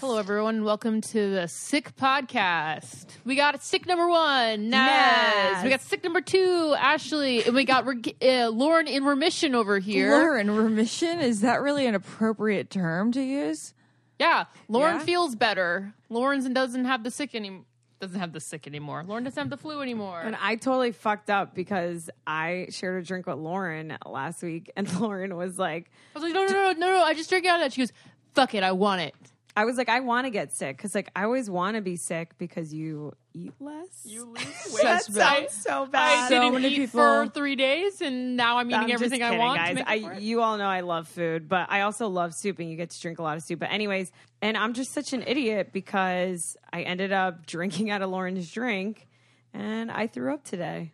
Hello, everyone. Welcome to the Sick Podcast. We got sick number one, Naz. Naz. We got sick number two, Ashley. And we got reg- uh, Lauren in remission over here. Lauren, remission is that really an appropriate term to use? Yeah, Lauren Yeah? feels better. Lauren doesn't have the sick anymore. Doesn't have the sick anymore. Lauren doesn't have the flu anymore. And I totally fucked up because I shared a drink with Lauren last week, and Lauren was like, I was like, no, no, no, no, no. I just drank out of that. She goes, fuck it. I want it. I was like, I want to get sick because, like, I always want to be sick because you eat less. You lose weight. that sounds so bad. I bad. didn't many eat people- for three days, and now I'm eating I'm everything just I kidding, want. to guys. make I, it. you all know I love food, but I also love soup, and you get to drink a lot of soup. But anyways, and I'm just such an idiot because I ended up drinking out of Lauren's drink, and I threw up today.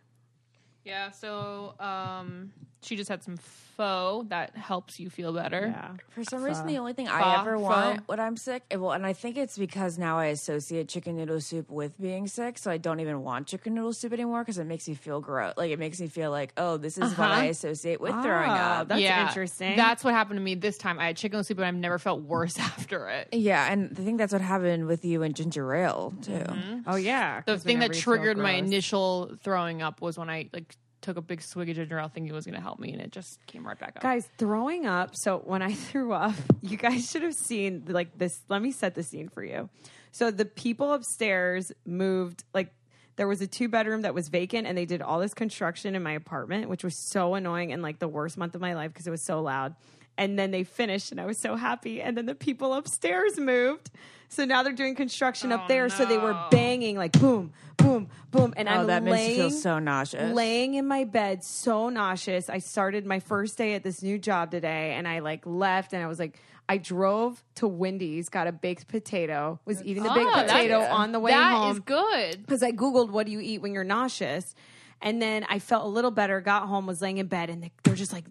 Yeah, so um, she just had some pho that helps you feel better. Yeah. For some reason, the only thing Pho, I ever pho. want when I'm sick, eh, well, and I think it's because now I associate chicken noodle soup with being sick, so I don't even want chicken noodle soup anymore because it makes me feel gross. Like it makes me feel like, oh, this is what I associate with throwing Ah, up. That's yeah, interesting. That's what happened to me this time. I had chicken soup, and I've never felt worse after it. yeah, and I think that's what happened with you and ginger ale too. oh yeah. The 'cause thing that whenever you feel triggered my gross. initial throwing up was when I like took a big swig of ginger ale, thinking it was going to help me, and it just came right back up. Guys, throwing up. So when I threw up, you guys should have seen like this. Let me set the scene for you. So the people upstairs moved like there was a two bedroom that was vacant and they did all this construction in my apartment, which was so annoying and like the worst month of my life because it was so loud. And then they finished and I was so happy. And then the people upstairs moved. So now they're doing construction up oh, there. So they were banging like boom, boom, boom. And Oh, I'm that makes laying, you feel so nauseous. laying in my bed so nauseous i started my first day at this new job today and i like left and i was like i drove to wendy's got a baked potato was eating the baked Oh, that- potato on the way That home is good. because I Googled what do you eat when you're nauseous. And then I felt a little better, got home, was laying in bed, and they're just like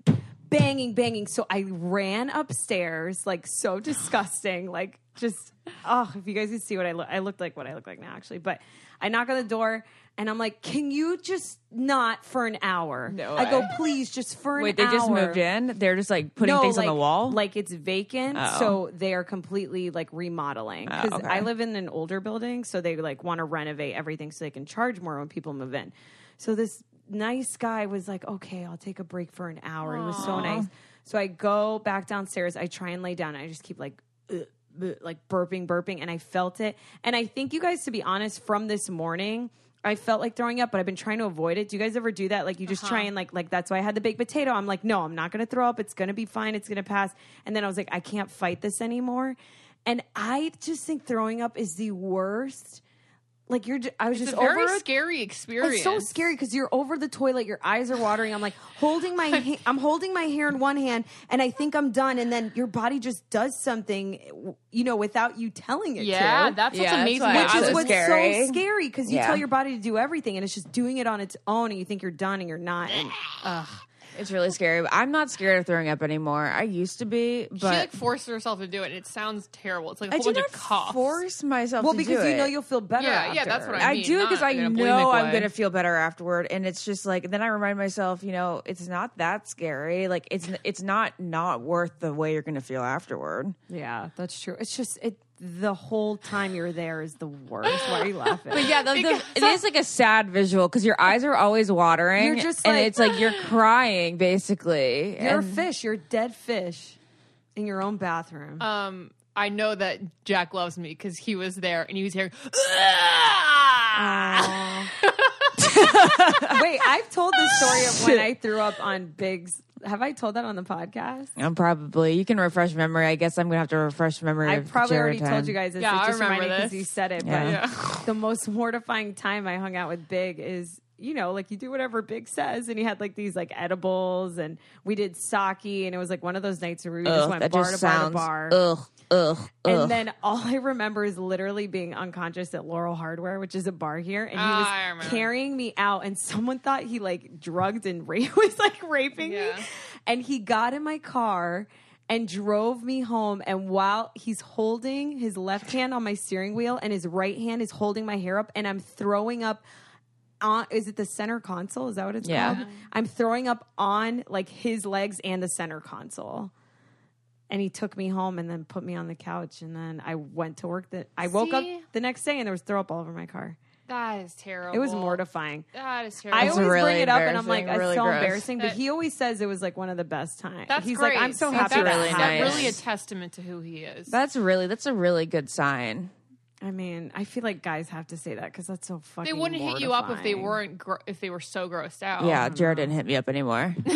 banging, banging. So I ran upstairs, like so disgusting, like just, oh, if you guys could see what I look, I looked like what I look like now, actually. But I knock on the door, and I'm like, can you just not for an hour? No I go, please, just for an Wait, they just moved in. They're just like putting things like, on the wall. Like it's vacant, Oh. so they are completely like remodeling. Because Oh, okay. I live in an older building, so they like want to renovate everything so they can charge more when people move in. So this nice guy was like, "Okay, I'll take a break for an hour." He was so nice. So I go back downstairs. I try and lay down. And I just keep like. "Ugh, ugh," like burping, burping, and I felt it. And I think you guys, to be honest, from this morning, I felt like throwing up, but I've been trying to avoid it. Do you guys ever do that? Like you just try uh-huh. and like like that's why I had the baked potato. I'm like, no, I'm not gonna throw up. It's gonna be fine. It's gonna pass. And then I was like, I can't fight this anymore. And I just think throwing up is the worst. Like you're, ju- I was It's just a very over it. scary experience. It's so scary because you're over the toilet, your eyes are watering. I'm like holding my, ha- I'm holding my hair in one hand, and I think I'm done, and then your body just does something, you know, without you telling it Yeah, to. that's what's Yeah, that's amazing. why which I is was what's scary. so scary because you Yeah. tell your body to do everything, and it's just doing it on its own, and you think you're done, and you're not. And, ugh. It's really scary. But I'm not scared of throwing up anymore. I used to be, but she like forced herself to do it, and it sounds terrible. It's like a I whole do bunch not of coughs. force myself. Well, to because do you know it. you'll feel better. Yeah, yeah, after. that's what I mean. I mean, do not because I in a know bulimic I'm way. going to feel better afterward, and it's just like then I remind myself, you know, it's not that scary. Like it's it's not not worth the way you're going to feel afterward. Yeah, that's true. It's just it. The whole time you're there is the worst. Why are you laughing? But yeah, the, the, it is like a sad visual because your eyes are always watering. You're just and like- it's like you're crying basically. You're a fish. You're a dead fish in your own bathroom. Um, I know that Jack loves me because he was there and he was hearing. Wait, I've told the story of when I threw up on Biggs. Have I told that on the podcast? I'm probably you can refresh memory. I guess I'm gonna have to refresh memory. I of probably already Jared told you guys this. Yeah, it I just remember reminded because this. you said it. Yeah. But the most mortifying time I hung out with Big is, you know, like you do whatever Big says, and he had like these like edibles, and we did sake, and it was like one of those nights where we just Ugh, went that bar just to bar to bar. ugh ugh ugh. And then all I remember is literally being unconscious at Laurel Hardware, which is a bar here, and he oh, I was carrying me out, and someone thought he like drugged and ra- was like raping Yeah. me, and he got in my car and drove me home. And while he's holding his left hand on my steering wheel and his right hand is holding my hair up, and I'm throwing up. On, is it the center console? Is that what it's Yeah. called? I'm throwing up on like his legs and the center console. And he took me home and then put me on the couch and then I went to work. That I woke See? up the next day and there was throw up all over my car. That is terrible. It was mortifying. That is terrible. I always really bring it up and I'm like, embarrassing, it's really so gross. embarrassing. But That- he always says it was like one of the best times. That's He's great. like, I'm so See, happy. That's that really happened. nice. really a testament to who he is. That's really that's a really good sign. I mean, I feel like guys have to say that because that's so fucking. they wouldn't hit you up if they weren't gro- if they were so grossed out. Yeah, Jared mm-hmm. didn't hit me up anymore.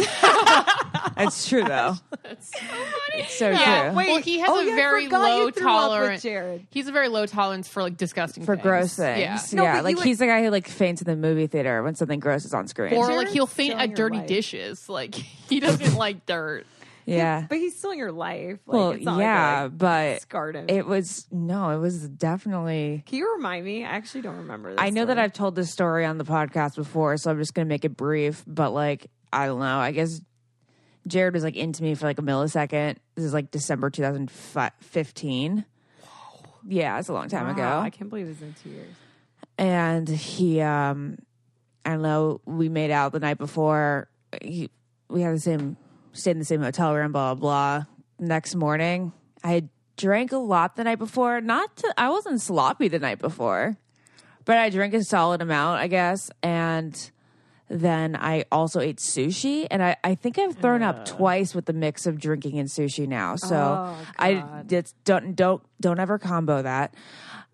That's true though. That's so funny. It's so Yeah, true. Wait, well, he has oh, a yeah, very low threw up with tolerance. Jared. He's a very low tolerance for like disgusting for things. gross Yeah. things. No, Yeah, like you he's the guy who like faints in the movie theater when something gross is on screen. Or like he'll faint at dirty life. dishes. Like he doesn't like dirt. yeah. But he's still in your life. Like, well, it's not yeah, like but I scarred him. it was no, it was definitely. Can you remind me? I actually don't remember. This I know that. I've told this story on the podcast before, so I'm just gonna make it brief. But like, I don't know. I guess Jared was like into me for like a millisecond. This is like December 2015. Yeah, it's a long time Wow, ago. I can't believe it's in two years. and he um i don't know we made out the night before he, we had the same stayed in the same hotel room blah blah blah next morning i had drank a lot the night before not to, i wasn't sloppy the night before but i drank a solid amount i guess and then i also ate sushi. And i, I think i've thrown up twice with the mix of drinking and sushi now. So Oh, i it's, don't don't don't ever combo that.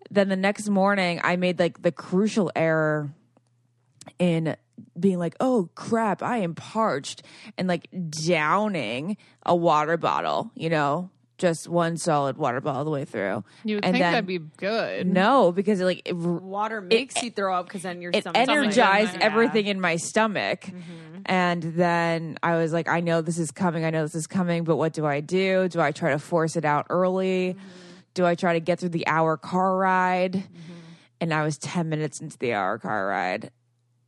Then the next morning I made like the crucial error in being like, "Oh crap, I am parched," and like downing a water bottle, you know, just one solid water bottle all the way through. You would and think then, that'd be good. no, because it, like it, Water makes you throw up because then your it stomach energized Yeah. everything in my stomach. Mm-hmm. And then I was like, I know this is coming. I know this is coming, but what do I do? Do I try to force it out early? Mm-hmm. Do I try to get through the hour car ride? And I was 10 minutes into the hour car ride.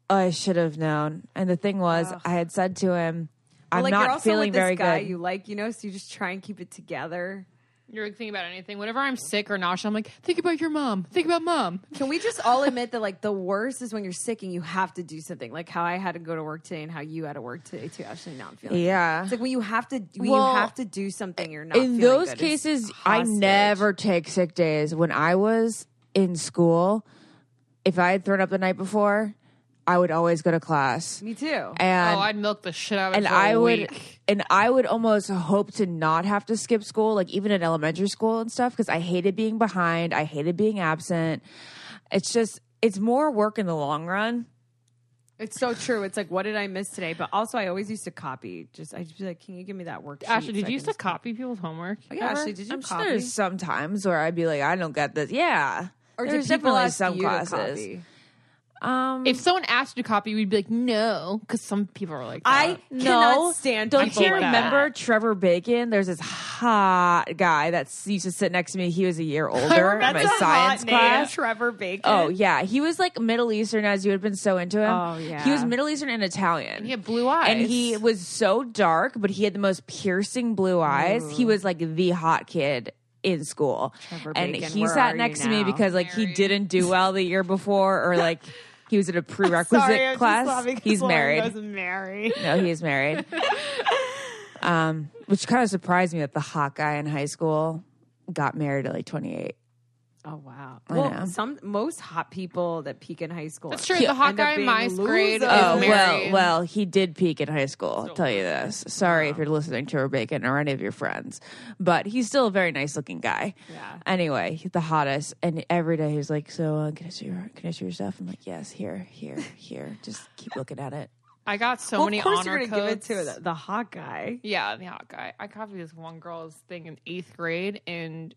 I should have known. And the thing was, I had said to him, I'm like you're not also feeling with this very guy good. you like, you know, so you just try and keep it together. You're like, thinking about anything. Whenever I'm sick or nauseous, I'm like, think about your mom. Think about mom. Can we just all admit that like the worst is when you're sick and you have to do something, like how I had to go to work today and how you had to work today too. Actually, now I'm feeling. yeah. It's like when you have to, when Well, you have to do something, you're not. in feeling those good. Cases i never take sick days when i was in school if i had thrown up the night before i would always go to class Me too. Oh, and oh, I'd milk the shit out of it and for i a would week. and i would almost hope to not have to skip school like even in elementary school and stuff because i hated being behind i hated being absent it's just it's more work in the long run It's so true. It's like, what did I miss today? But also, I always used to copy. Just I'd just be like, can you give me that worksheet? Ashley, did I you used to just copy people's homework? Oh, yeah, ever? Ashley, did you i'm sure copy? there's some times where i'd be like i don't get this yeah Or did there's people definitely some you to classes copy? Um If someone asked you to copy, we'd be like, no, because some people are like, I that. cannot stand. Don't you like remember that. Trevor Bacon? There's this hot guy that used to sit next to me. He was a year older in my That's a science hot name. Trevor Bacon. Oh yeah, he was like Middle Eastern, as you had been so into him. Oh, yeah. he was Middle Eastern and Italian. he had blue eyes, and he was so dark, but he had the most piercing blue eyes. He was like the hot kid in school, Trevor and Bacon, he sat next to me because like he didn't do well the year before, or like he was at a prerequisite Sorry, I'm class. He's married. married. No, he is married. um, which kind of surprised me that the hot guy in high school got married at like 28. Oh wow! I well, know. some most hot people that peak in high school. That's true. the hot guy in being my grade. Oh, well, well, he did peak in high school. I'll tell you this. Sorry if you're listening to Trevor Bacon or any of your friends, but he's still a very nice looking guy. Yeah. Anyway, he's the hottest, and every day he's like, "So, uh, can I see your can I see your stuff?" I'm like, "Yes, here, here, here. Just keep looking at it." I got so Well, many of course honor you're gonna codes. give it to the, the hot guy. Yeah, the hot guy. I copied this one girl's thing in eighth grade, and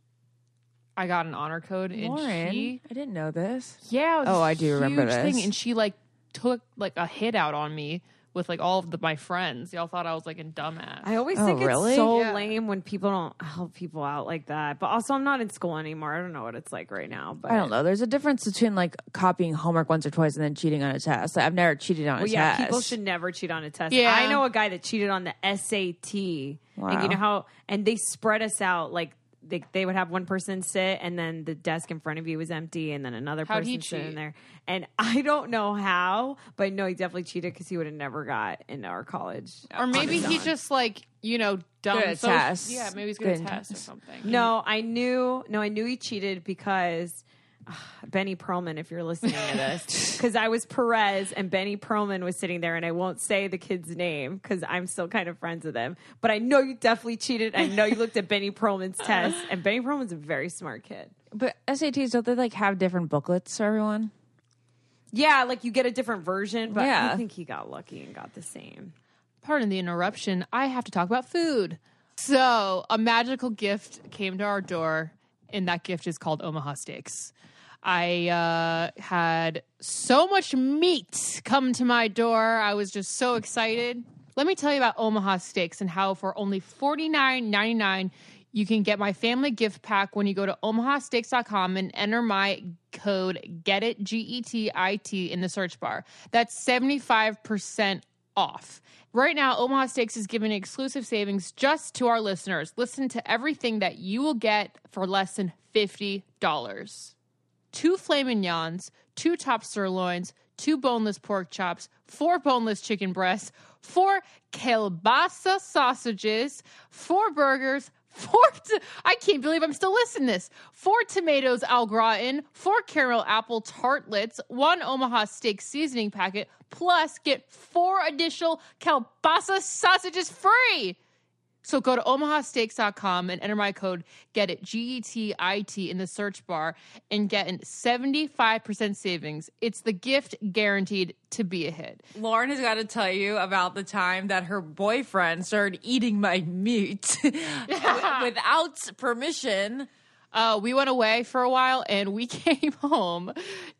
I got an honor code, and Lauren, she, I didn't know this. yeah, it was Oh, a I do remember huge Thing, this. and she like took like a hit out on me with like all of the, my friends. Y'all thought I was like a dumbass. I always Oh, think really? it's so Yeah. lame when people don't help people out like that. But also, I'm not in school anymore. I don't know what it's like right now. But I don't know. There's a difference between like copying homework once or twice and then cheating on a test. I've never cheated on a Well, yeah, test. people should never cheat on a test. Yeah. I know a guy that cheated on the SAT. And Wow. you know how, and they spread us out like. They, they would have one person sit and then the desk in front of you was empty and then another How'd person he sit in there and i don't know how but no he definitely cheated because he would have never got into our college or maybe he just like you know, dumb Good at social- tests. Yeah, maybe he's good, Good at at tests or something. No, I knew. No, I knew he cheated because Benny Perlman. If you're listening to this, because I was Perez and Benny Perlman was sitting there, and I won't say the kid's name because I'm still kind of friends with him. But I know you definitely cheated. I know you looked at Benny Perlman's test, and Benny Perlman's a very smart kid. But SATs don't they like have different booklets for everyone? Yeah, like you get a different version, but Yeah. I think he got lucky and got the same. Pardon the interruption. I have to talk about food. So, a magical gift came to our door, and that gift is called Omaha Steaks. I uh, had so much meat come to my door. I was just so excited. Let me tell you about Omaha Steaks and how for only $49.99 you can get my family gift pack when you go to omahasteaks.com and enter my code get it G E T I T in the search bar. That's 75% off. Right now, Omaha Steaks is giving exclusive savings just to our listeners. Listen to everything that you will get for less than $50 two filet mignons, two top sirloins, two boneless pork chops, four boneless chicken breasts, four kielbasa sausages, four burgers, four. T- I can't believe I'm still listening to this. Four tomatoes au gratin, four caramel apple tartlets, one Omaha steak seasoning packet, plus get four additional kielbasa sausages free. So go to omahasteaks.com and enter my code get it G E T I T in the search bar and get an 75% savings. It's the gift guaranteed to be a hit. Lauren has got to tell you about the time that her boyfriend started eating my meat without permission. Uh, we went away for a while and we came home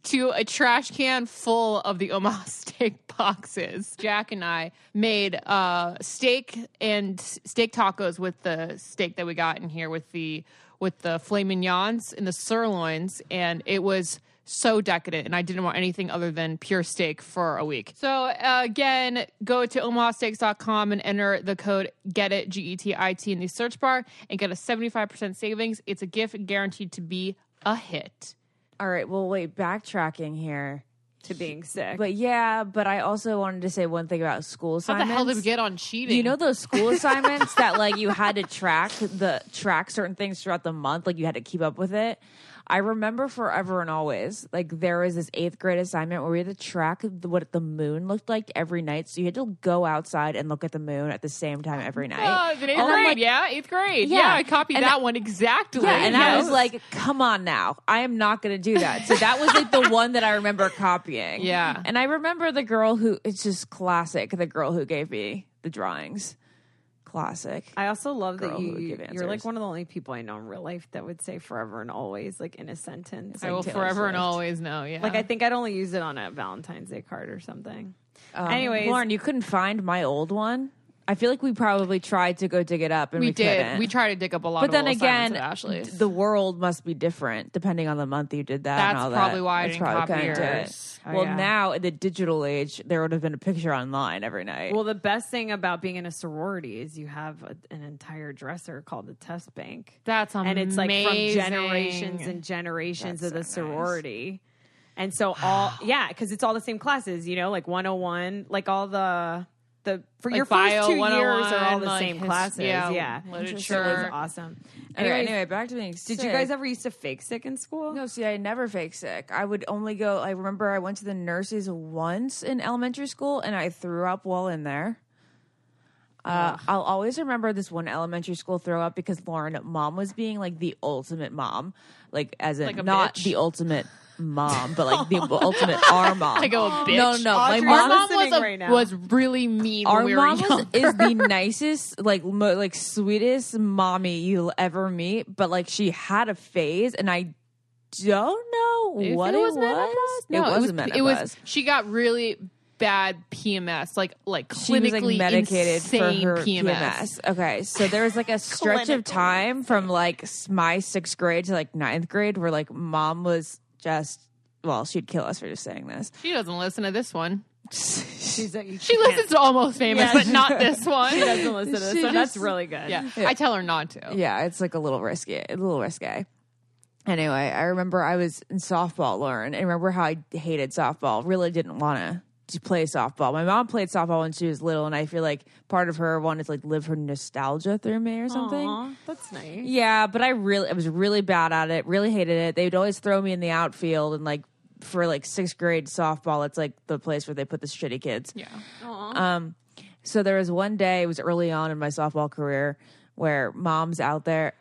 to a trash can full of the Omaha steak boxes. Jack and I made uh, steak and steak tacos with the steak that we got in here with the with the filet mignons and the sirloins, and it was so decadent. And I didn't want anything other than pure steak for a week. So uh, again, go to omahasteaks.com and enter the code get it G E T I T in the search bar and get a seventy five percent savings. It's a gift guaranteed to be a hit. All right. Well, wait. Backtracking here. To being sick, But yeah, but I also wanted to say one thing about school How assignments. the hell did we get on cheating? You know those school assignments that like you had to track the track certain things throughout the month, like you had to keep up with it. I remember forever and always, like there was this eighth grade assignment where we had to track what the moon looked like every night. So you had to go outside and look at the moon at the same time every night. Oh, in eighth And grade, like- yeah, eighth grade. Yeah. Yeah, I copied And that one exactly. Yeah, and I was like, "Come on now, I am not going to do that." So that was like the one that I remember copying. Yeah. and I remember the girl who it's just classic. The girl who gave me the drawings, classic. I also love that you you're like one of the only people I know in real life that would say forever and always like in a sentence. I Like, will Taylor forever and always know. Yeah, like I think I'd only use it on a Valentine's Day card or something. Anyways, Um, Lauren, you couldn't find my old one. I feel like we probably tried to go dig it up, and we, we did. couldn't. We tried to dig up a lot. but of then again, at Ashley's. the world must be different depending on the month you did that. and That's all probably that. why I That's didn't probably copy couldn't do it. yours. Oh, well, yeah. now in the digital age, there would have been a picture online every night. well, the best thing about being in a sorority is you have a, an entire dresser called the test bank, That's amazing. and it's like from generations and generations That's of the so nice. sorority. And so all yeah, because it's all the same classes, you know, like 101, like all the the for Like your bio first two years are all the like same his- classes. yeah, Yeah, literature. It was awesome. anyway, Anyways, anyway, back to being Sick. did you guys ever used to fake sick in school? No, see, I never fake sick. I would only go. I remember I went to the nurses once in elementary school, and I threw up while in there. Uh, I'll always remember this one elementary school throw up because Lauren, mom was being like the ultimate mom, like as in Like a not bitch? the ultimate mom, but like the ultimate our mom. Like a bitch. No, no, my Audrey's mom. mom was a, right now. was really mean Our when we were mom was, is the nicest, like mo- like sweetest mommy you'll ever meet. But like she had a phase, and I don't know If what it it was was. menopause? It No, was, it was. a. It was. She got really bad PMS, like like she was like clinically medicated for her PMS. PMS. Okay, so there was like a stretch of time from like my sixth grade to like ninth grade where like mom was just well, she'd kill us for just saying this. She doesn't listen to this one. She's a, She listens to Almost Famous, Yeah. but not this one. She doesn't listen to this. She So that's just- really good. Yeah. I tell her not to. Yeah, it's like a little risky, a little risque. Anyway, I remember I was in softball, Lauren. and remember how I hated softball. Really didn't want to to play softball. My mom played softball when she was little, and I feel like part of her wanted to like live her nostalgia through me or something. Aw, that's nice. Yeah, but I really, I was really bad at it. Really hated it. They would always throw me in the outfield, and like for like sixth grade softball, it's like the place where they put the shitty kids. Yeah. Um, so there was one day, it was early on in my softball career, where mom's out there.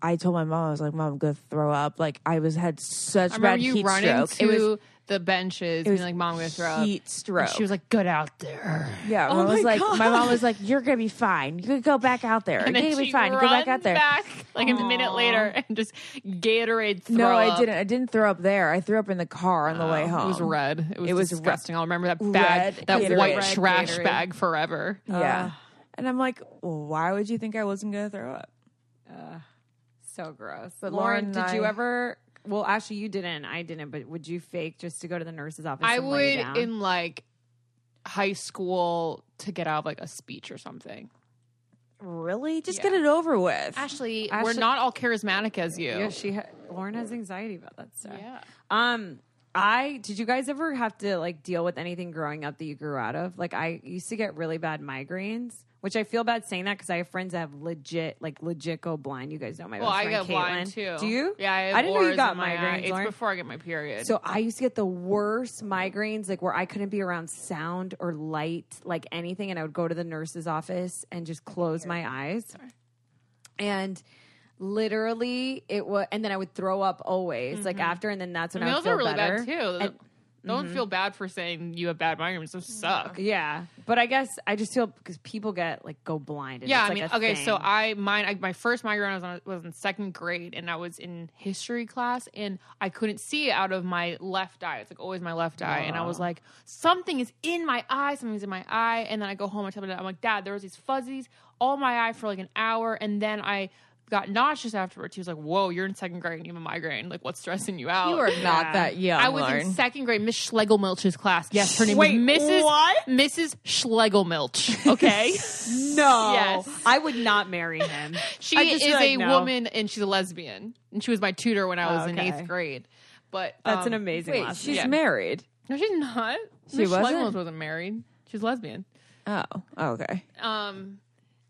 I told my mom, I was like, "Mom, I'm gonna throw up." Like I was had such bad heat stroke. to it was the benches, it was being like, "Mom, I'm gonna throw up." heat stroke. And she was like, "Get out there." yeah, Oh mom was my like, God. my mom was like, "You're gonna be fine. You can go back out there. And You're gonna be fine. Go back out there." back like a minute later and just Gatorade. Throw no, I up. didn't. I didn't throw up there. I threw up in the car on the way Oh, home. It was red. It was, It was disgusting. I'll remember that bag, red that Gatorade. white Red trash Gatorade. bag forever. Yeah. and I'm like, why would you think I wasn't to throw up? So gross. But Lauren Lauren, and did you ever? Well, actually, you didn't. I didn't. But would you fake just to go to the nurse's office? I and lay would down? in like high school to get out of like a speech or something. Really? Just Yeah. get it over with. Ashley, Ashley- we're not all charismatic as you. Yeah, she. Ha- Lauren has anxiety about that stuff. Yeah. Um, I did. You guys ever have to like deal with anything growing up that you grew out of? Like, I used to get really bad migraines, which I feel bad saying that because I have friends that have legit, like legit go blind. You guys know my Well, best I friend get blind Caitlin. too. Do you? Yeah, I, have I didn't know you got in my eye. migraines, It's Lauren. before I get my period. So I used to get the worst migraines, like where I couldn't be around sound or light, like anything, and I would go to the nurse's office and just close my eyes. And literally, it was, and then I would throw up always, like mm-hmm. after, and then that's when And I would those feel are really better. bad too. And- Don't mm-hmm. feel bad for saying you have bad migraines. Those suck. yeah, but I guess I just feel because people get like go blind. And Yeah, it's, I like, mean, a okay, so. I mine I, my first migraine was on, was in second grade, and I was in history class, and I couldn't see out of my left eye. It's like always my left eye, and I was like, something is in my eye, something's in my eye, and then I go home and tell my dad, I'm like, Dad, there was these fuzzies all my eye for like an hour, and then I got nauseous afterwards. He was like, Whoa, you're in second grade and you have a migraine. Like, what's stressing you out? you are Yeah. not that young, I was Lauren. in second grade, Miss Schlegelmilch's class. Yes, her name Wait, was Mrs. what? Mrs. Schlegelmilch. Okay. no, Yes. I would not marry him. She I'd just is be like, a no. woman and she's a lesbian. And she was my tutor when I was Oh, in okay. eighth grade. But That's an um, amazing. Wait, last she's name. Yeah. married. No, she's not. She Miss wasn't? Schlegelmilch wasn't married. She's lesbian. Oh, okay. Um.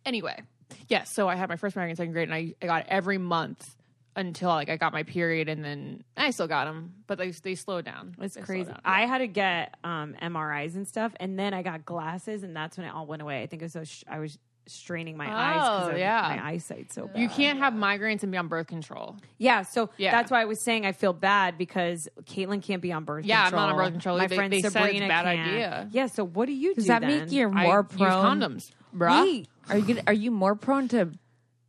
Anyway, yes. so I had my first migraine in second grade, and I, I got every month until like I got my period, and then I still got them, but they they slowed down. It's They crazy. down. I had to get um, MRIs and stuff, and then I got glasses, and that's when it all went away. I think it was so sh- I was straining my eyes Oh, because yeah. my eyesight so bad. you can't have migraines and be on birth control. Yeah, so Yeah. that's why I was saying I feel bad because Caitlin can't be on birth control. Yeah, I'm not on birth control. My They- friend they said it's a bad can't. idea. Yeah, so what do you do? Does that then? make you I more use prone? condoms, bruh. Wait, Are you gonna, are you more prone to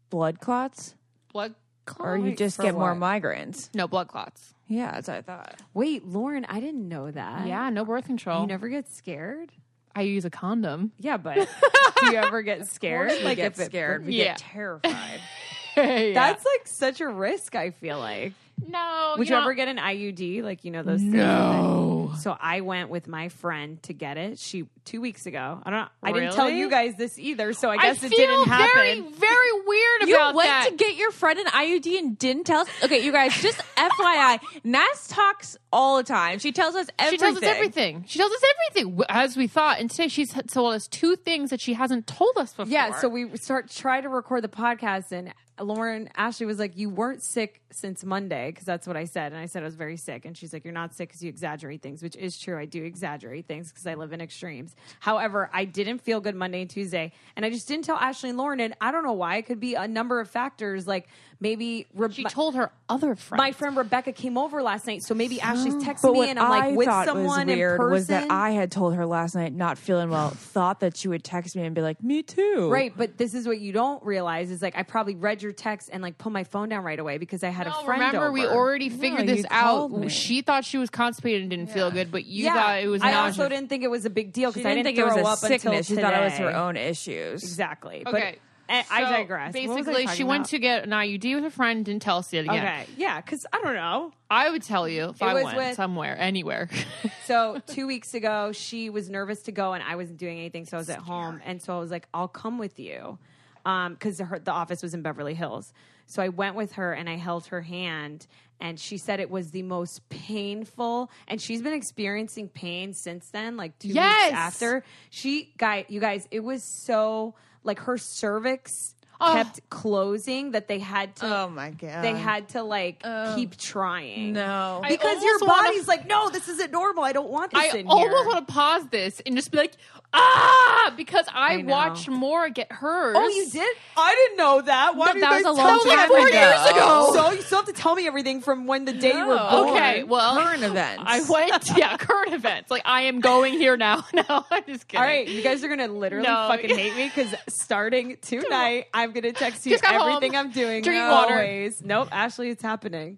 blood clots, Blood clots. or you just for get more what? migraines? no blood clots. Yeah, that's what I thought. wait, Lauren, I didn't know that. Yeah, no birth control. you never get scared. I use a condom. Yeah, but do you ever get scared? like get if it- scared. We Yeah. get terrified. That's like such a risk. I feel like. no. Would you, know- ever get an IUD? Like you know those. things No. that- So I went with my friend to get it. She two weeks ago. I don't. I didn't tell Really? you guys this either. So I guess it didn't happen. very, very weird You about went that. to get your friend an IUD and didn't tell us. Okay, you guys, just FYI, Naz talks all the time. She tells us she everything. tells us everything. She tells us everything w- as we thought. And today she's told us two things that she hasn't told us before. Yeah, so we start try to record the podcast, and Lauren Ashley was like, "You weren't sick since Monday," because that's what I said, and I said I was very sick, and she's like, "You're not sick because you exaggerate things," which is true. I do exaggerate things because I live in extremes. However, I didn't feel good Monday and Tuesday, and I just didn't tell Ashley and Lauren, and I don't know why. It could be a number of factors, like maybe Re- she told her other friend. my friend Rebecca came over last night, so maybe Ashley's texting me, and I'm like I with someone was weird in person. was that I had told her last night not feeling well. thought that she would text me and be like, "Me too." Right, but this is what you don't realize is like I probably read your text and like put my phone down right away because I had No, a friend remember, over. we already figured you this out. me. She thought she was constipated and didn't feel good, but you yeah, thought it was I nauseous. also didn't think it was a big deal because I didn't didn't think it was a up sickness. She thought it was her own issues. Exactly. Okay. But I, I digress. What was I Basically, she went about? to get an IUD with a friend, didn't tell us yet again. Okay, yeah, because I don't know. I would tell you if I was went with- somewhere, anywhere. So two weeks ago, she was nervous to go, and I wasn't doing anything, so I was at home, and so I was like, "I'll come with you." Um, because the office was in Beverly Hills. So I went with her and I held her hand, and she said it was the most painful. And she's been experiencing pain since then, like two Yes! weeks after. She, guy, you guys, it was so like her cervix Oh. kept closing that they had to. Oh my god. They had to like oh. keep trying. no. Because your almost wanna- body's like, no, this isn't normal. I don't want this I in almost want to pause this and just be like, ah, because I, I watched Maura get hers. Oh, you did? I didn't know that. Why But did that you was guys a tell long me time four ago. years ago? So you still have to tell me everything from when the day you were No. born. Okay, well, current events. I went, yeah, current events. Like I am going here now. No, I'm just kidding. All right, you guys are gonna literally No. fucking hate me because starting tonight, I'm gonna text you Just got home. everything I'm doing. Drink water. always. Nope, Ashley, it's happening.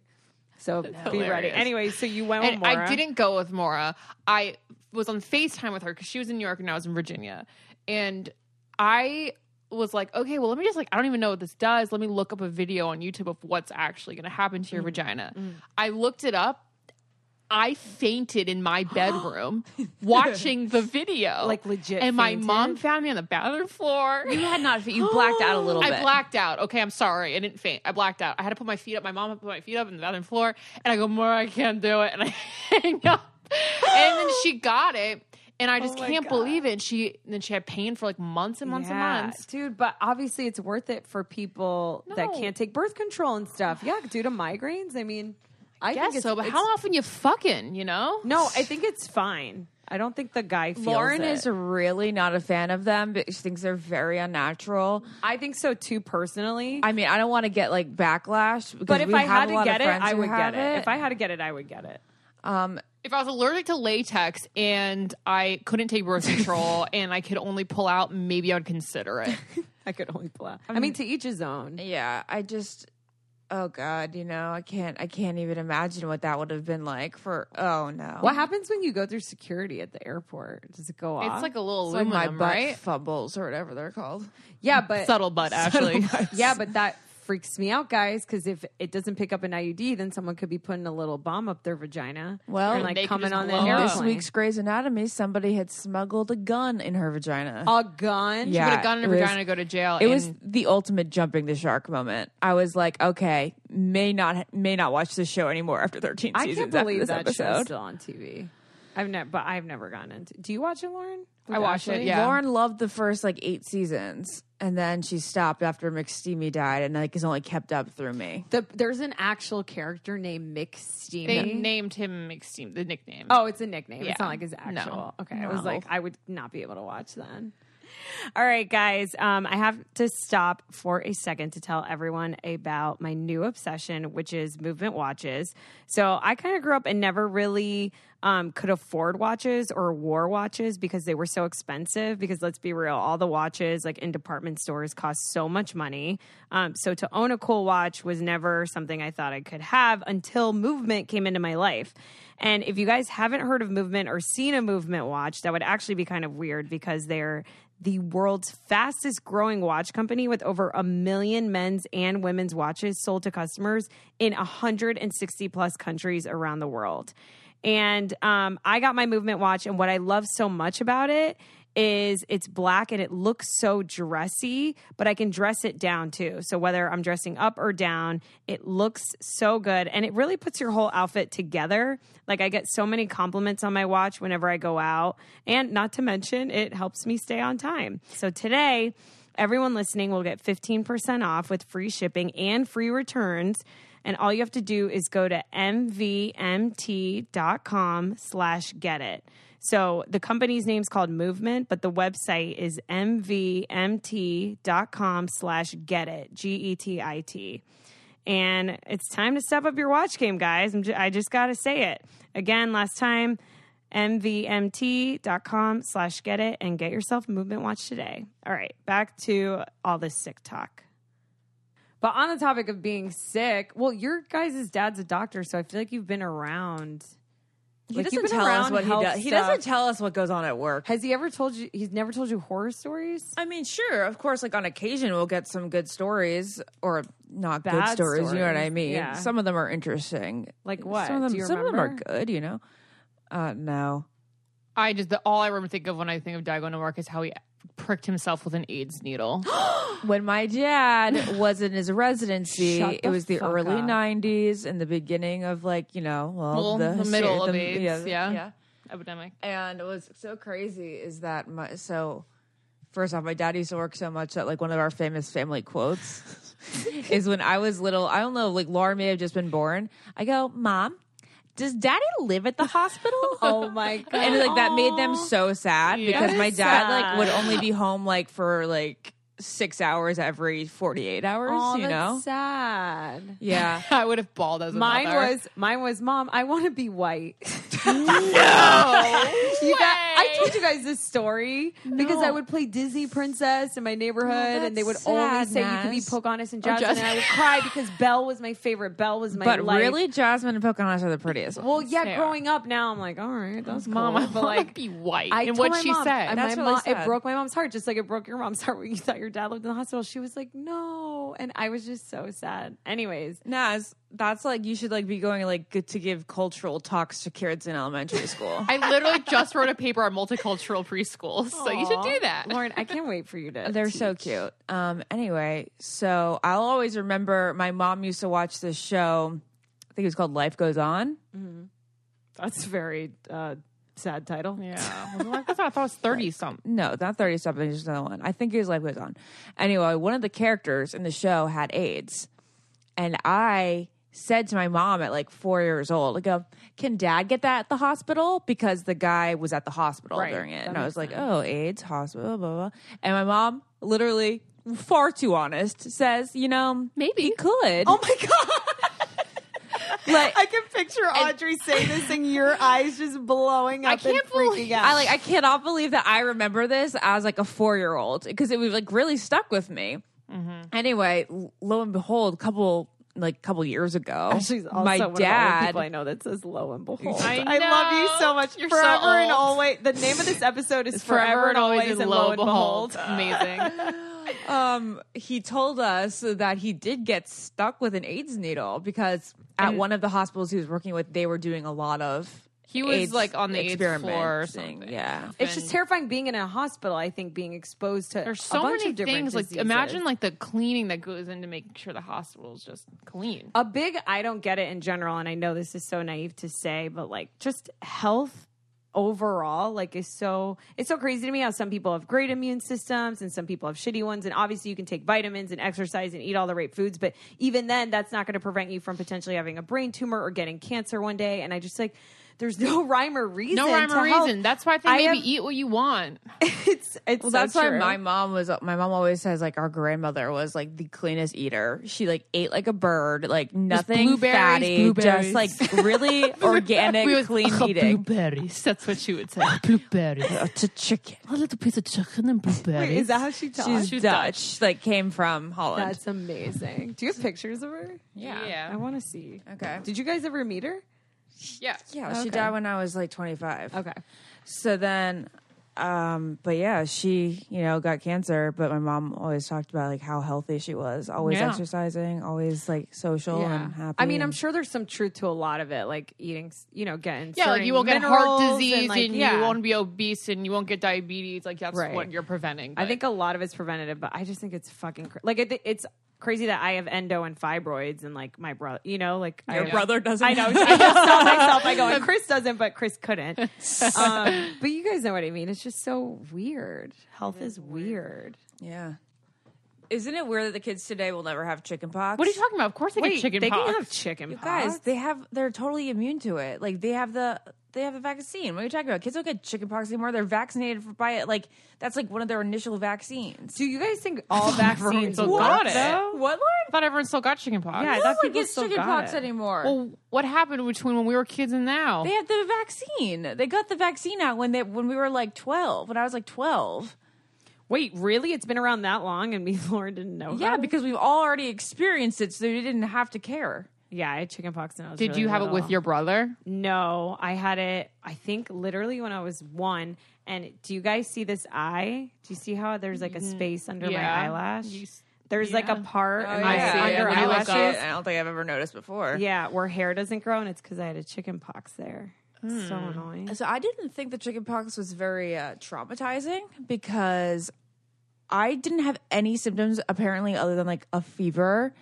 So be ready. hilarious. Anyway, so you went with and Maura. I didn't go with Maura. I was on FaceTime with her because she was in New York and I was in Virginia. And I was like, okay, well, let me just like, I don't even know what this does. Let me look up a video on YouTube of what's actually going to happen Mm. to your vagina. I looked it up. I fainted in my bedroom watching the video. Like, legit And my fainted? mom found me on the bathroom floor. You had not. You blacked out a little bit. I blacked out. Okay, I'm sorry. I didn't faint. I blacked out. I had to put my feet up. My mom put my feet up in the bathroom floor, and I go, "Maura, I can't do it." And I hang up. And then she got it, and I just Oh can't God. believe it. And she then she had pain for like months and months Yeah, and months. dude. But obviously, it's worth it for people that can't take birth control and stuff. Yeah, due to migraines. I mean, I think Guess it's, so, but how often you fucking? You know? No, I think it's fine. I don't think the guy feels Lauren it. is really not a fan of them. But she thinks they're very unnatural. I think so too, personally. I mean, I don't want to get like backlash. Because but if we I have had to get it, I would have get it. If I had to get it, I would get it. Um, If I was allergic to latex and I couldn't take birth control and I could only pull out, maybe I would consider it. I could only pull out. I mean, to each his own. yeah, I just, oh god, you know, I can't, I can't even imagine what that would have been like for. Oh no, What happens when you go through security at the airport? Does it go off? It's like a little It's like my aluminum, butt right? fumbles or whatever they're called. yeah, but Subtle butt, actually. yeah, but that freaks me out, guys. Because if it doesn't pick up an IUD, then someone could be putting a little bomb up their vagina. Well, and like could coming on the blow airplane. This week's Grey's Anatomy, somebody had smuggled a gun in her vagina. a gun. Yeah. Put a gun in her it was- vagina, go to jail. It was the ultimate jumping the shark moment. I was like, okay, may not may not watch this show anymore after 13 I seasons I can't believe after that this show's episode. still on TV. I've never, but I've never gone into. Do you watch it, Lauren? I watch it, yeah. Lauren loved the first like eight seasons, and then she stopped after McSteamy died, and like has only kept up through me. The, there's an actual character named McSteamy. They named him McSteam, the nickname. Oh, it's a nickname. Yeah. It's not like his actual. No. actual. Okay, I was like, I would not be able to watch then. All right, guys. Um, I have to stop for a second to tell everyone about my new obsession, which is movement watches. So I kind of grew up and never really um, could afford watches or wore watches because they were so expensive. Because let's be real, all the watches like in department stores cost so much money. Um, so to own a cool watch was never something I thought I could have until movement came into my life. And if you guys haven't heard of Movement or seen a Movement watch, that would actually be kind of weird because they're the world's fastest growing watch company with over a million men's and women's watches sold to customers in 160 plus countries around the world. And um, I got my Movement watch, and what I love so much about it is it's black and it looks so dressy, but I can dress it down too. So whether I'm dressing up or down, it looks so good and it really puts your whole outfit together. Like I get so many compliments on my watch whenever I go out, and not to mention it helps me stay on time. So today, everyone listening will get 15% off with free shipping and free returns. And all you have to do is go to mvmt.com slash get it. So the company's name is called Movement, but the website is mvmt.com slash get it, G E T I T. And it's time to step up your watch game, guys. I just got to say it. Again, last time, mvmt.com slash get it and get yourself movement watch today. All right, back to all this sick talk. But on the topic of being sick, well, your guys' dad's a doctor, so I feel like you've been around. He Like, doesn't tell us what he health does. He stuff. doesn't tell us what goes on at work. Has he ever told you? He's never told you horror stories. I mean, sure, of course, like on occasion we'll get some good stories or not good Bad stories, you know what I mean? yeah. Some of them are interesting. Like what? Some of them, Do you some of them are good, you know. Uh no. I just the all I remember think of when I think of Dad going to work is how he pricked himself with an AIDS needle. when my dad was in his residency, it was the early up. '90s and the beginning of like you know, well, Well, the, the middle hysteria- of the- AIDS, yeah. yeah. Epidemic. And what's so crazy is that my so first off, my dad used to work so much that like one of our famous family quotes is when I was little. I don't know, like Laura may have just been born. I go, Mom, does Daddy live at the hospital? Oh my god! and like that made them so sad because my dad like would only be home like for like six hours every 48 hours Oh, you that's know sad. yeah I would have bawled as a Mine mother. was mine was mom. I want to be white. no. You got, I told you guys this story because I would play Disney princess in my neighborhood, Oh, and they would that's only sad, say you could be Naz. Pocahontas and oh, Or Jasmine, and I would cry because Belle was my favorite. Belle was my but life. really jasmine and pocahontas are the prettiest ones. Well, yeah. They are. growing up now, I'm like, all right, that's cool. Mom, I but want like, to be white. I and told what my she mom, said. and That's my really mom, it broke my mom's heart, just like it broke your mom's heart when you thought your dad lived in the hospital. She was like, no, and I was just so sad. Anyways, Naz, that's like you should like be going like to give cultural talks to kids in elementary school. I literally just wrote a paper on multicultural preschools, so you should do that. Lauren, I can't wait for you to. They're so cute. Um, anyway, so I'll always remember my mom used to watch this show. I think it was called Life Goes On. That's very uh, sad title. Yeah, I thought I thought it was thirty something. No, not 30 something, just another one. I think his life goes on. Anyway, one of the characters in the show had AIDS. And I said to my mom at like four years old, I go, Can dad get that at the hospital? Because the guy was at the hospital Right. during it. That And I was like. Oh, AIDS, hospital, blah, blah. And my mom, literally far too honest, says, You know, Maybe. he could. Oh my god! Like, I can picture Audrey saying this and your eyes just blowing up I can't and freaking believe- out. I like I cannot believe that I remember this as like a four year old because it was like really stuck with me. Mm-hmm. Anyway, lo and behold, couple like a couple years ago, She's also my one of the only dad. people I know that says "lo and behold." I love you so much. You're so forever and always. The name of this episode is "Forever, and Always" and "Lo and Behold." Amazing. um, he told us that he did get stuck with an AIDS needle because at And- one of the hospitals he was working with, they were doing a lot of. He was AIDS like on the eighth floor or experimenting. something. Yeah. It's just terrifying being in a hospital. I think being exposed to There's a so bunch many of different things. Like diseases. imagine like the cleaning that goes into making sure the hospital is just clean. a big I don't get it in general, and I know this is so naive to say, but like just health overall like is so it's so crazy to me how some people have great immune systems and some people have shitty ones and obviously you can take vitamins and exercise and eat all the right foods but even then that's not going to prevent you from potentially having a brain tumor or getting cancer one day and i just like there's no rhyme or reason No rhyme or health. reason. That's why I think I maybe have- eat what you want. it's it's Well, so that's why my mom was. My mom always says like our grandmother was like the cleanest eater. She like ate like a bird, like nothing blueberries, fatty, blueberries. just like really organic, We would- clean Oh, eating. Blueberries. That's what she would say. Blueberries. to chicken. A little piece of chicken and blueberries. Wait, is that how she talks She's, She's Dutch. Like came from Holland. that's amazing do you have pictures of her yeah. i want to see Okay. did you guys ever meet her yeah. Yeah, she Okay. died when I was like 25. okay So then, um, but yeah, she, you know, got cancer, but my mom always talked about like how healthy she was, always Yeah. exercising, always like social and happy. I mean, I'm and- sure there's some truth to a lot of it, like eating, you know, getting Yeah, like certain you won't get heart minerals disease and, like, yeah. you won't be obese and you won't get diabetes. Like that's Right. what you're preventing. I but- think a lot of it's preventative, but I just think it's fucking cra- like it, it's crazy that I have endo and fibroids and like my brother, you know, like your I, brother doesn't. I know. I just tell myself, I go, and Chris doesn't, but Chris couldn't. Um, but you guys know what I mean. It's just so weird. Health is weird. Yeah. Isn't it weird that the kids today will never have chicken pox? What are you talking about? Of course they Wait, get chicken they pox. can have chicken You pox. guys, they have they're totally immune to it. Like they have the they have the vaccine. What are you talking about? Kids don't get chicken pox anymore. They're vaccinated for, by it. Like that's like one of their initial vaccines. Do you guys think all vaccines still work? got it. though? What, Lauren? I thought everyone still got chicken pox. Yeah, I No thought one people gets still chicken got pox it. anymore. Well, what happened between when we were kids and now? They have the vaccine. They got the vaccine out when they when we were like twelve. When I was like twelve. Wait, really? It's been around that long, and me, and Lauren, didn't know. Yeah, about it? because we've all already experienced it, so we didn't have to care. Yeah, I had chicken pox when I was. Did really you have it with your brother? No, I had it. I think literally when I was one. And do you guys see this eye? Do you see how there's like a space under my eyelash? You s- There's like a yeah. part in yeah. my I under When you look eyelashes. I don't think I've ever noticed before. Yeah, where hair doesn't grow, and it's because I had a chicken pox there. So annoying. So I didn't think the chickenpox was very uh, traumatizing because I didn't have any symptoms apparently other than like a fever.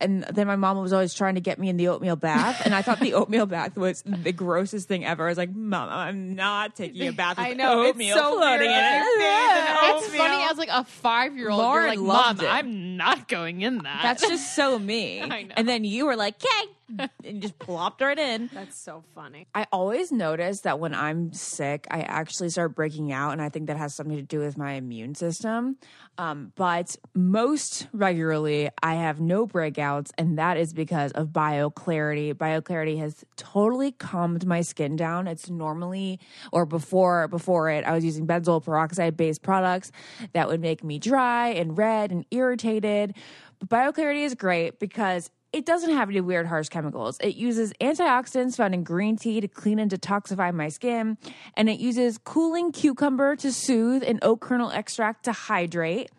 And then my mom was always trying to get me in the oatmeal bath, and I thought the oatmeal bath was the grossest thing ever. I was like, "Mom, I'm not taking a bath with I know, it's oatmeal so floating in it." It's funny as like a five year old. You're like, Mom, it. I'm not going in that. That's just so me. I know. And then you were like, "Okay," and just plopped right in. That's so funny. I always notice that when I'm sick, I actually start breaking out, and I think that has something to do with my immune system. Um, but most regularly, I have no breakouts, and that is because of BioClarity. BioClarity has totally calmed my skin down. It's normally, or before before it, I was using benzoyl peroxide based products that would make me dry and red and irritated. But BioClarity is great because it doesn't have any weird harsh chemicals. It uses antioxidants found in green tea to clean and detoxify my skin, and it uses cooling cucumber to soothe and oak kernel extract to hydrate.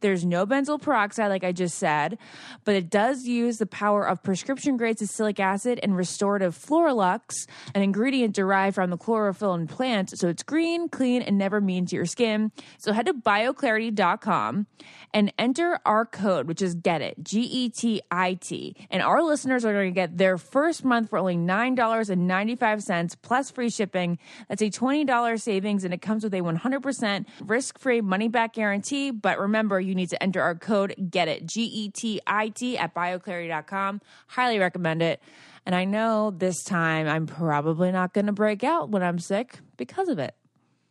There's no benzoyl peroxide, like I just said, but it does use the power of prescription grade salicylic acid and restorative Floralux, an ingredient derived from the chlorophyll in plants. So it's green, clean, and never mean to your skin. So head to bioclarity.com and enter our code, which is GET IT, G E T I T. And our listeners are going to get their first month for only $9.95 plus free shipping. That's a $20 savings, and it comes with a 100% risk free money back guarantee. But remember, you need to enter our code GET IT, G E T I T, at bioclarity.com. Highly recommend it. And I know this time I'm probably not going to break out when I'm sick because of it.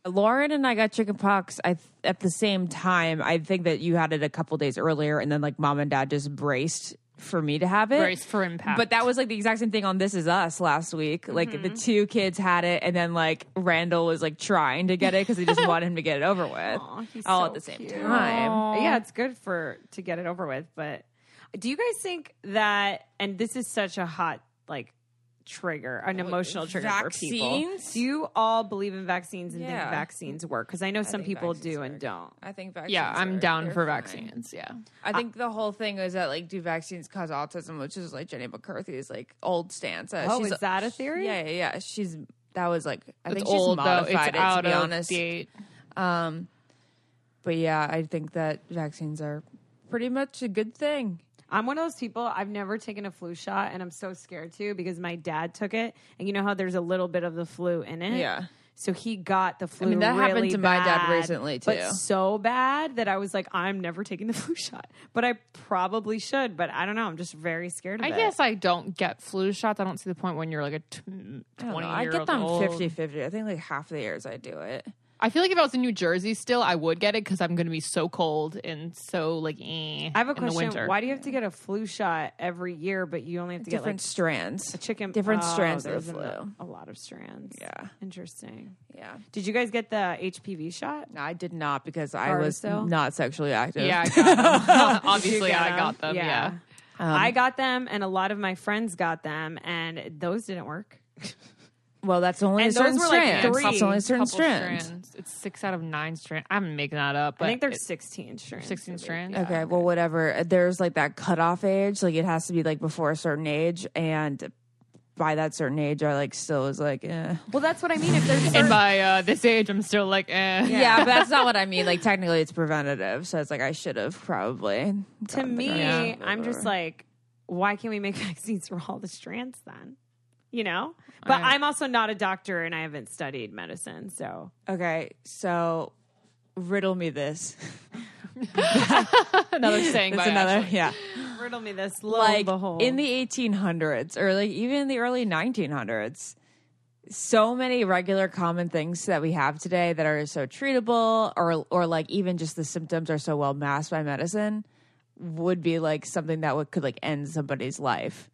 Lauren and I got chickenpox I, at the same time. I think that you had it a couple days earlier, and then like mom and dad just braced for me to have it. Brace for impact. But that was like the exact same thing on This Is Us last week. Like the mm-hmm. two kids had it, and then like Randall was like trying to get it because he just wanted him to get it over with, Aw, he's all so at the same cute. time. Yeah, it's good for to get it over with. But do you guys think that? And this is such a hot like trigger, an emotional trigger for people. Do you all believe in vaccines and Yeah. think vaccines work? Because I know some think people vaccines do and don't. I think vaccines. yeah, I'm down they're for fine. vaccines. Yeah. I think the whole thing is that like, do vaccines cause autism, which is like Jenny McCarthy's like old stance. Uh, Oh, she's- is that a theory? Yeah, yeah, yeah. She's that was like I It's think old she's though. modified It's it, out to be of honest. date. Um, but yeah, I think that vaccines are pretty much a good thing. I'm one of those people. I've never taken a flu shot, and I'm so scared too because my dad took it, and you know how there's a little bit of the flu in it. Yeah. So he got the flu. I mean, that happened really to my dad recently too. but so bad that I was like, I'm never taking the flu shot, but I probably should. But I don't know. I'm just very scared of I it. guess I don't get flu shots. I don't see the point when you're like a t- I, don't 20 know. I get them old. 50 50. I think like half the years I do it. I feel like if I was in New Jersey still, I would get it because I'm going to be so cold and so like eh, I have a in question. Why do you have to get a flu shot every year, but you only have to Different get strands. like a chicken? different Oh, strands of the a- flu. A lot of strands. Yeah. Interesting. Yeah. Did you guys get the HPV shot? No, I did not because I was Gardasil? not sexually active. Yeah, I got them. Obviously, get I 'em? got them. Yeah. I got them, and a lot of my friends got them, and those didn't work. Well, that's only And a certain those were, like, strand. three. It's only a certain strand. strands. It's six out of nine strands. I'm making that up. But I think there's 16 strands. 16 strands. Okay, well, whatever. There's like that cutoff age. Like it has to be like before a certain age, and by that certain age, I like still was like, eh. Well, that's what I mean. If there's And certain- by uh, this age, I'm still like, eh. Yeah, but that's not what I mean. Like technically, it's preventative, so it's like I should have probably. to me, vaccine. I'm just like, why can't we make vaccines for all the strands then? You know? But I- I'm also not a doctor and I haven't studied medicine. So okay. So riddle me this. Another saying That's by another. Ashley. Yeah, riddle me this. Lo like and behold. in the 1800s or like even in the early 1900s. So many regular common things that we have today that are so treatable, or or like even just the symptoms are so well masked by medicine, would be like something that would could like end somebody's life.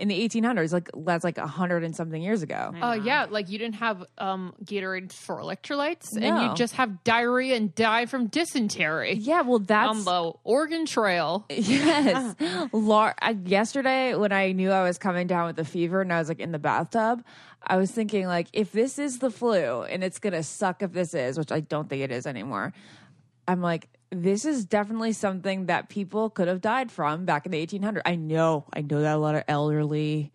In the 1800s, like that's like a hundred and something years ago. Oh yeah, like you didn't have um Gatorade for electrolytes, and No. you just have diarrhea and die from dysentery Yeah, well, that's on the Oregon Trail. Yes. Lar- I, yesterday, when I knew I was coming down with a fever and I was like in the bathtub, I was thinking, like, if this is the flu and it's going to suck if this is, which I don't think it is anymore, I'm like, this is definitely something that people could have died from back in the 1800s. I know, I know that a lot of elderly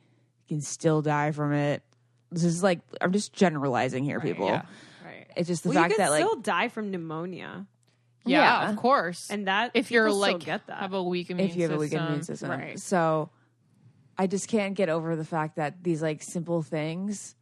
can still die from it. This is like I'm just generalizing here, people. yeah. Right. It's just the well, fact you could that like still die from pneumonia, yeah, Yeah. of course. and that if you're like get that. have a weak immune if you have a weak system. immune system. Right. So I just can't get over the fact that these like simple things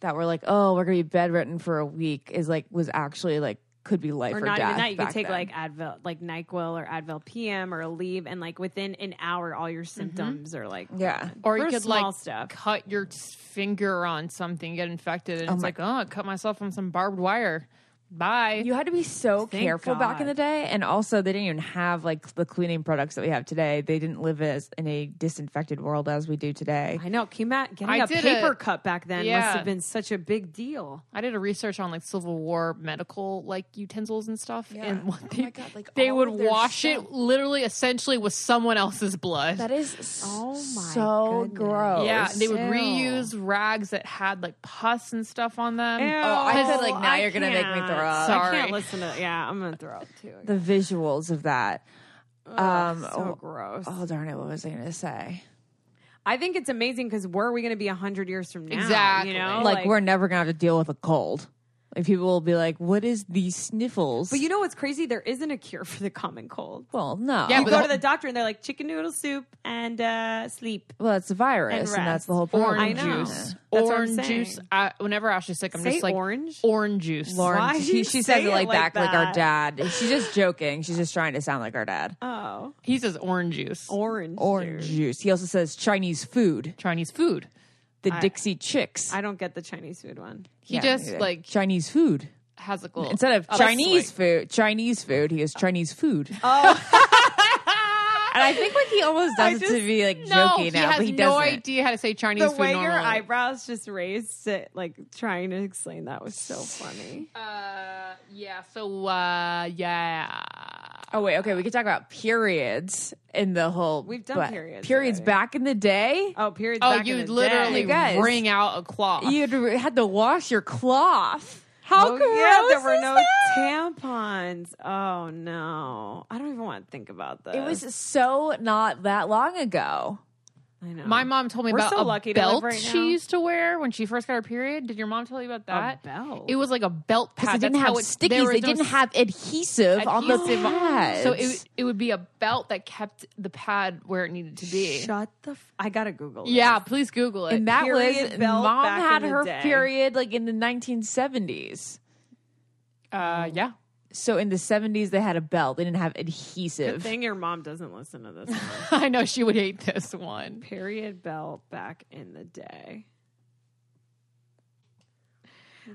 that were like, oh, we're gonna be bedridden for a week is like was actually like could be life or or, not death. even that. You could take then. like Advil, like Nyquil or Advil PM or Aleve, and like within an hour, all your mm-hmm. symptoms are like Yeah. gone. Or you could small like stuff. cut your finger on something, get infected, and oh it's my- like, oh, I cut myself on some barbed wire. Bye. You had to be so Thank careful back in the day, and also they didn't even have like the cleaning products that we have today. They didn't live as in a disinfected world as we do today. I know. Can you imagine getting I a did paper a- cut back then must have been such a big deal. I did a research on like Civil War medical like utensils and stuff, and what Oh they, my God, like, they would wash stuff. it literally, essentially, with someone else's blood. That is Oh my so goodness. gross. yeah, they would Ew. reuse rags that had like pus and stuff on them. Ew, Oh, I said, like, now I you're gonna make me can't. throw up. I can't listen to. Yeah, I'm gonna throw up too. the visuals of that. um, so oh, gross. oh darn it! What was I going to say? I think it's amazing because where are we going to be hundred years from now? Exactly. You know, like, we're never going to have to deal with a cold. Like people will be like, "What is these sniffles?" But you know what's crazy? There isn't a cure for the common cold. well, no. Yeah, You but go the to the doctor and they're like chicken noodle soup and uh, sleep. well, it's a virus, And and, that's the whole point. orange I know. juice, That's I'm orange saying. juice. I, whenever Ashley's sick, I'm Say just like orange? orange juice. Lauren, Why she, you she says it it like, like back like our dad. She's just joking. She's just trying to sound like our dad. Oh, He says orange juice, orange. Orange juice. juice. He also says Chinese food. Chinese food. The I- Dixie Chicks. I don't get the Chinese food one. He Yeah, just neither. like Chinese food. has a little Instead of a Chinese slight- food, Chinese food, he has Chinese food. Oh, And I think like he almost does it to be like joking. No, jokey he now, has but he no doesn't. idea how to say Chinese the food way your normally. eyebrows just raised, it, like trying to explain that was so funny. Uh, yeah. So, uh, yeah. Oh wait, okay, we could talk about periods in the whole. We've done but periods Periods already. back in the day. Oh, periods. Oh, back you in would the literally day. guys. wring out a cloth. You had, had to wash your cloth. How Oh, gross yeah, there were is no that? tampons. Oh no, I don't even want to think about this. It was so not that long ago. I know. My mom told me We're about so a lucky to live belt right she used to wear when she first got her period. Did your mom tell you about that? belt? It was like a belt Because pad. they didn't That's have how it- stickies. was They no didn't have adhesive, on the adhesive pads. So it it would be a belt that kept the pad where it needed to be. Shut the. F- I gotta Google. Yeah, please Google it. and that period was belt mom back had in the her day. period like in the 1970s. uh, yeah. So in the 70s they had a belt. They didn't have Good adhesive. thing your mom doesn't listen to this. one. I know she would hate this one. Period belt back in the day.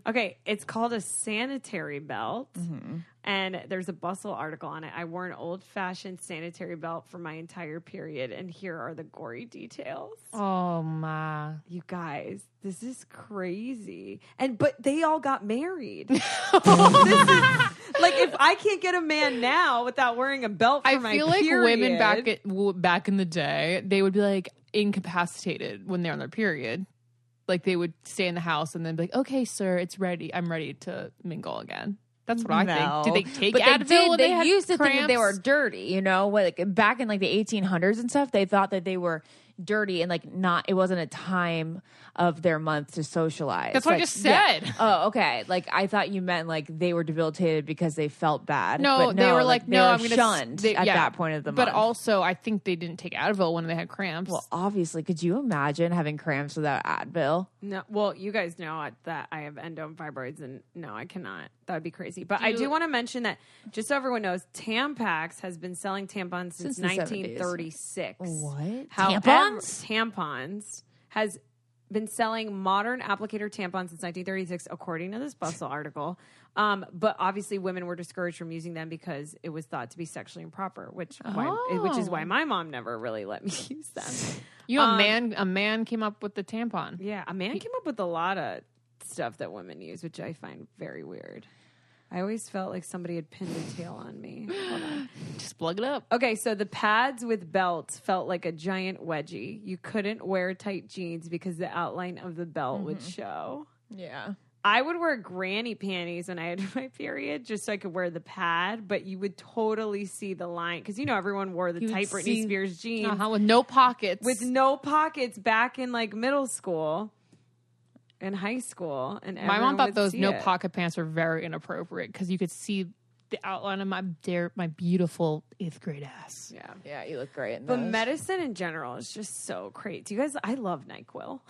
Okay, it's called a sanitary belt. Mm-hmm. And there's a Bustle article on it. I wore an old fashioned sanitary belt for my entire period, and here are the gory details. Oh my. You guys, this is crazy. And but they all got married. Is- like if I can't get a man now without wearing a belt for I feel like women back at, back in the day, they would be like incapacitated when they're on their period. Like they would stay in the house and then be like, "Okay, sir, it's ready. I'm ready to mingle again." That's what I think. Did they take but Advil They, did, they, they, used to think that they were dirty. You know, like back in like the 1800s and stuff, they thought that they were dirty and like not. It wasn't a time of their month to socialize. That's what I Like, just yeah. said. Oh, okay. Like I thought you meant like they were debilitated because they felt bad. No, but they were like, they "No, were I'm going to shunned at that point of the But month. But also, I think they didn't take Advil when they had cramps. well, obviously, could you imagine having cramps without Advil? No, well, you guys know that I have endo and fibroids, and no, I cannot. That would be crazy. But I you- do want to mention that, just so everyone knows, Tampax has been selling tampons since, Since the 70s. 1936. What? However, Tampons? Tampons has been selling modern applicator tampons since 1936, according to this Bustle article. Um, but obviously, women were discouraged from using them because it was thought to be sexually improper, which why, which is why my mom never really let me use them. you know, a um, man a man came up with the tampon. Yeah, a man came up with a lot of stuff that women use, which I find very weird. I always felt like somebody had pinned a tail on me. Hold on. Just plug it up. Okay, so the pads with belts felt like a giant wedgie. You couldn't wear tight jeans because the outline of the belt would show. Yeah. I would wear granny panties when I had my period just so I could wear the pad, but you would totally see the line because you know everyone wore the You tight Britney see- Spears jeans Uh-huh, with no pockets. with no pockets back in like middle school. In high school, and My mom thought those no it. pocket pants were very inappropriate because you could see the outline of my dear, my beautiful eighth grade ass. Yeah. Yeah, you look great in But those. medicine in general is just so great. Do you guys? I love Nyquil.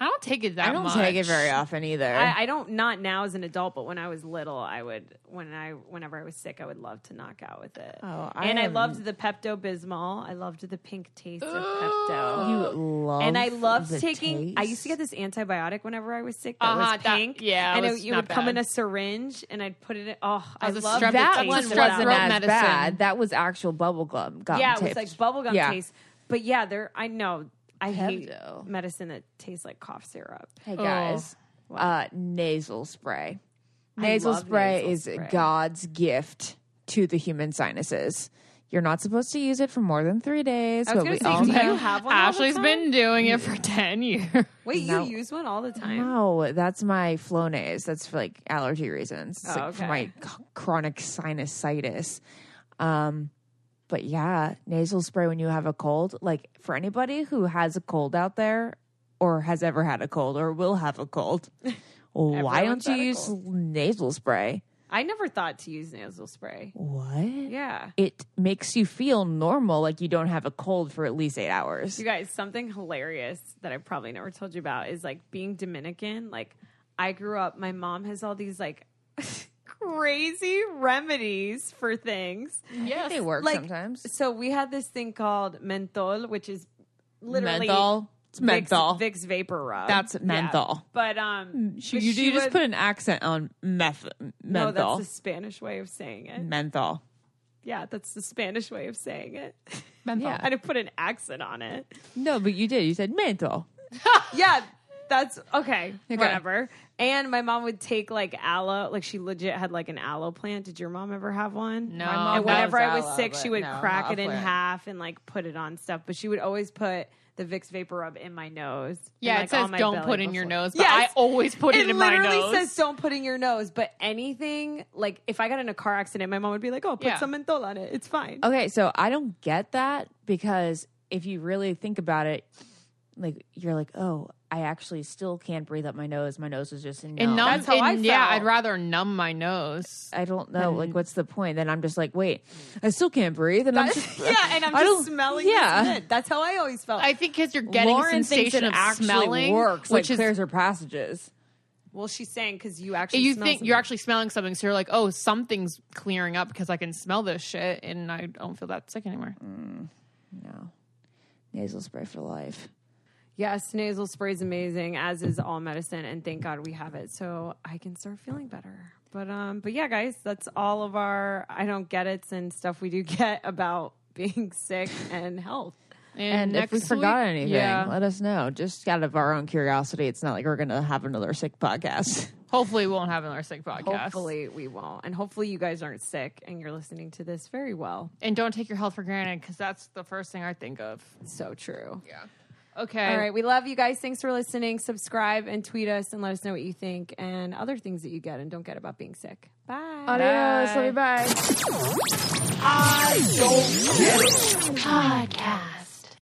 I don't take it that I don't much. take it very often either. I, I don't not now as an adult, but when I was little, I would when I whenever I was sick, I would love to knock out with it. Oh, I and I loved the Pepto Bismol. I loved the pink taste of Pepto. you love and I loved the taking. I used to get this antibiotic whenever I was sick that Uh-huh, was that- pink. yeah, it and was it, not would come in a syringe, and I'd put it. in Oh, I was a love strep- the that taste one wasn't as medicine. bad. That was actual bubble gum. gum Yeah, it taste. was like bubblegum Yeah. taste. But yeah, there. I know. I hate Pepto. medicine that tastes like cough syrup. Hey guys, uh, nasal spray. Nasal love spray nasal is spray. God's gift to the human sinuses. You're not supposed to use it for more than three days. I was but gonna we say, all do know- you have one? all the Ashley's time? been doing it for ten years. Wait, No. you use one all the time? No, that's my Flonase. That's for like allergy reasons. It's Oh, like for okay. my c- chronic sinusitis. Um, but yeah, nasal spray when you have a cold. Like for anybody who has a cold out there, or has ever had a cold, or will have a cold, why don't you use nasal spray? I never thought to use nasal spray. What? Yeah. It makes you feel normal, like you don't have a cold for at least eight hours. You guys, something hilarious that I probably never told you about is like being Dominican. Like, I grew up, my mom has all these like crazy remedies for things. yes, They work Like, sometimes. So, we had this thing called menthol, which is literally Menthol. It's menthol. Vicks Vapor Rub. That's Yeah. menthol. But, um, You, but you she just would- put an accent on meth, No, menthol. that's the Spanish way of saying it. menthol. Yeah, that's the Spanish way of saying it. menthol. I didn't put an accent on it. No, but you did. You said menthol. yeah, that's okay, Okay. Whatever. And my mom would take like aloe, like she legit had like an aloe plant. Did your mom ever have one? No. My mom And whenever I was aloe, sick, she would no, crack it in plant. half and like put it on stuff. But she would always put the Vicks Vapor Rub in my nose. yeah, and, it says on my don't belly put in your nose, but Yes! I always put it, it in my nose. It literally says don't put in your nose. But anything like if I got in a car accident, my mom would be like, "Oh, put Yeah. some menthol on it. It's fine." Okay, so I don't get that because if you really think about it, like you're like, oh, I actually still can't breathe up my nose. My nose is just in and numb, That's how I and yeah. I'd rather numb my nose. I don't know. Like, what's the point? Then I'm just like, wait, I still can't breathe, and I'm just yeah, and I'm I just don't- smelling. yeah. this that's how I always felt. I think because you're getting Lauren a thinks sensation it of actually smelling, works, which like is clears her passages. well, she's saying because you actually you smell think something. you're actually smelling something, so you're like, oh, something's clearing up because I can smell this shit, and I don't feel that sick anymore. Mm, no, nasal spray for life. Yes, nasal spray is amazing, as is all medicine, and thank God we have it, so I can start feeling better. But um, but yeah, guys, that's all of our I don't get it and stuff we do get about being sick and health. And if we forgot week- anything, yeah, let us know. Just out of our own curiosity. It's not like we're going to have another sick podcast. hopefully we won't have another sick podcast. Hopefully we won't, and hopefully you guys aren't sick and you're listening to this very well. and don't take your health for granted because that's the first thing I think of. So true. Yeah. Okay. All right, we love you guys. Thanks for listening. Subscribe and tweet us and let us know what you think and other things that you get and don't get about being sick. Bye. Adios. Love you. Bye. I don't get it. Podcast.